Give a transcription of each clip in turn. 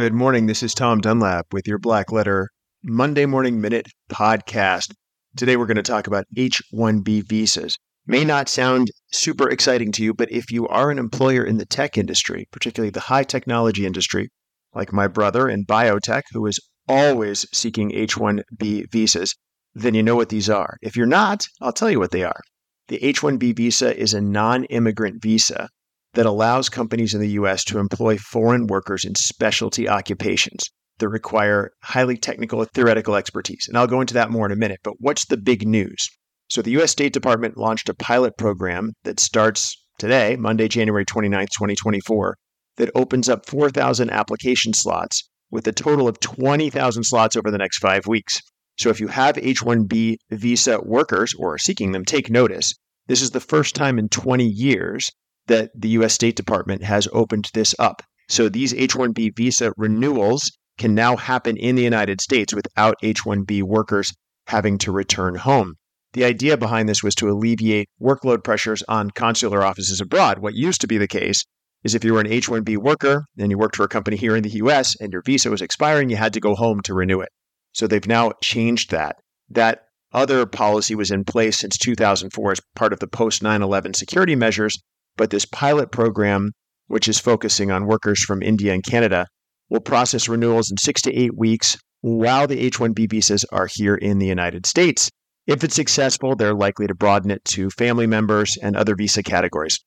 Good morning. This is Tom Dunlap with your Black Letter Monday Morning Minute podcast. Today we're going to talk about H 1B visas. May not sound super exciting to you, but if you are an employer in the tech industry, particularly the high technology industry, like my brother in biotech, who is always seeking H 1B visas, then you know what these are. If you're not, I'll tell you what they are. The H 1B visa is a non immigrant visa that allows companies in the US to employ foreign workers in specialty occupations that require highly technical theoretical expertise. And I'll go into that more in a minute. But what's the big news? So the US State Department launched a pilot program that starts today, Monday, January 29th, 2024, that opens up 4,000 application slots with a total of 20,000 slots over the next five weeks. So if you have H 1B visa workers or are seeking them, take notice. This is the first time in 20 years that the US State Department has opened this up. So these H 1B visa renewals can now happen in the United States without H 1B workers having to return home. The idea behind this was to alleviate workload pressures on consular offices abroad. What used to be the case is if you were an H 1B worker and you worked for a company here in the US and your visa was expiring, you had to go home to renew it. So they've now changed that. That other policy was in place since 2004 as part of the post 9 11 security measures but this pilot program, which is focusing on workers from India and Canada, will process renewals in six to eight weeks while the H 1B visas are here in the United States. If it's successful, they're likely to broaden it to family members and other visa categories.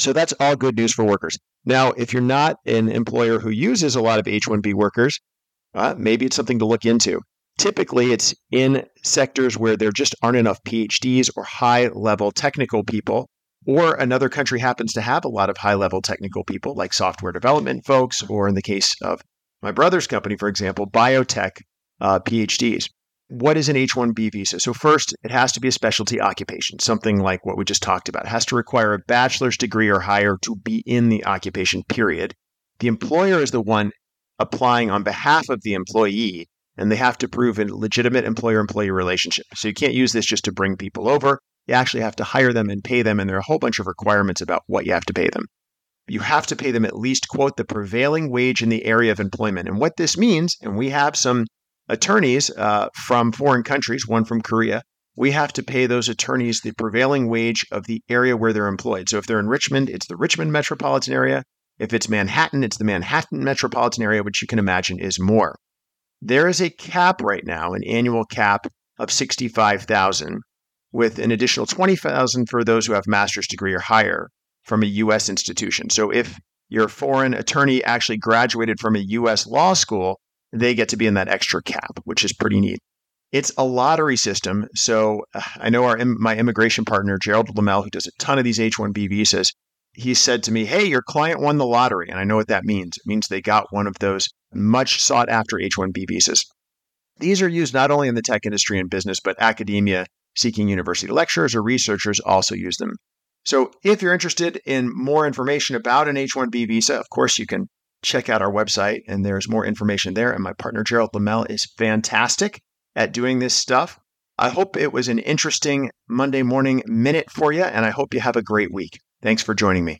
So that's all good news for workers. Now, if you're not an employer who uses a lot of H 1B workers, uh, maybe it's something to look into. Typically, it's in sectors where there just aren't enough PhDs or high level technical people or another country happens to have a lot of high level technical people like software development folks, or in the case of my brother's company, for example, biotech uh, PhDs. What is an H 1B visa? So, first, it has to be a specialty occupation, something like what we just talked about. It has to require a bachelor's degree or higher to be in the occupation, period. The employer is the one applying on behalf of the employee, and they have to prove a legitimate employer employee relationship. So, you can't use this just to bring people over. You actually have to hire them and pay them, and there are a whole bunch of requirements about what you have to pay them. You have to pay them at least, quote, the prevailing wage in the area of employment. And what this means, and we have some attorneys uh, from foreign countries, one from Korea, we have to pay those attorneys the prevailing wage of the area where they're employed. So if they're in Richmond, it's the Richmond metropolitan area. If it's Manhattan, it's the Manhattan metropolitan area, which you can imagine is more. There is a cap right now, an annual cap of 65,000 with an additional 20,000 for those who have master's degree or higher from a US institution. So if your foreign attorney actually graduated from a US law school, they get to be in that extra cap, which is pretty neat. It's a lottery system. So uh, I know our my immigration partner Gerald Lamel, who does a ton of these H-1B visas, he said to me, "Hey, your client won the lottery," and I know what that means. It means they got one of those much sought after H-1B visas. These are used not only in the tech industry and business, but academia seeking university lecturers or researchers also use them. So, if you're interested in more information about an H 1B visa, of course, you can check out our website and there's more information there. And my partner, Gerald Lamel, is fantastic at doing this stuff. I hope it was an interesting Monday morning minute for you, and I hope you have a great week. Thanks for joining me.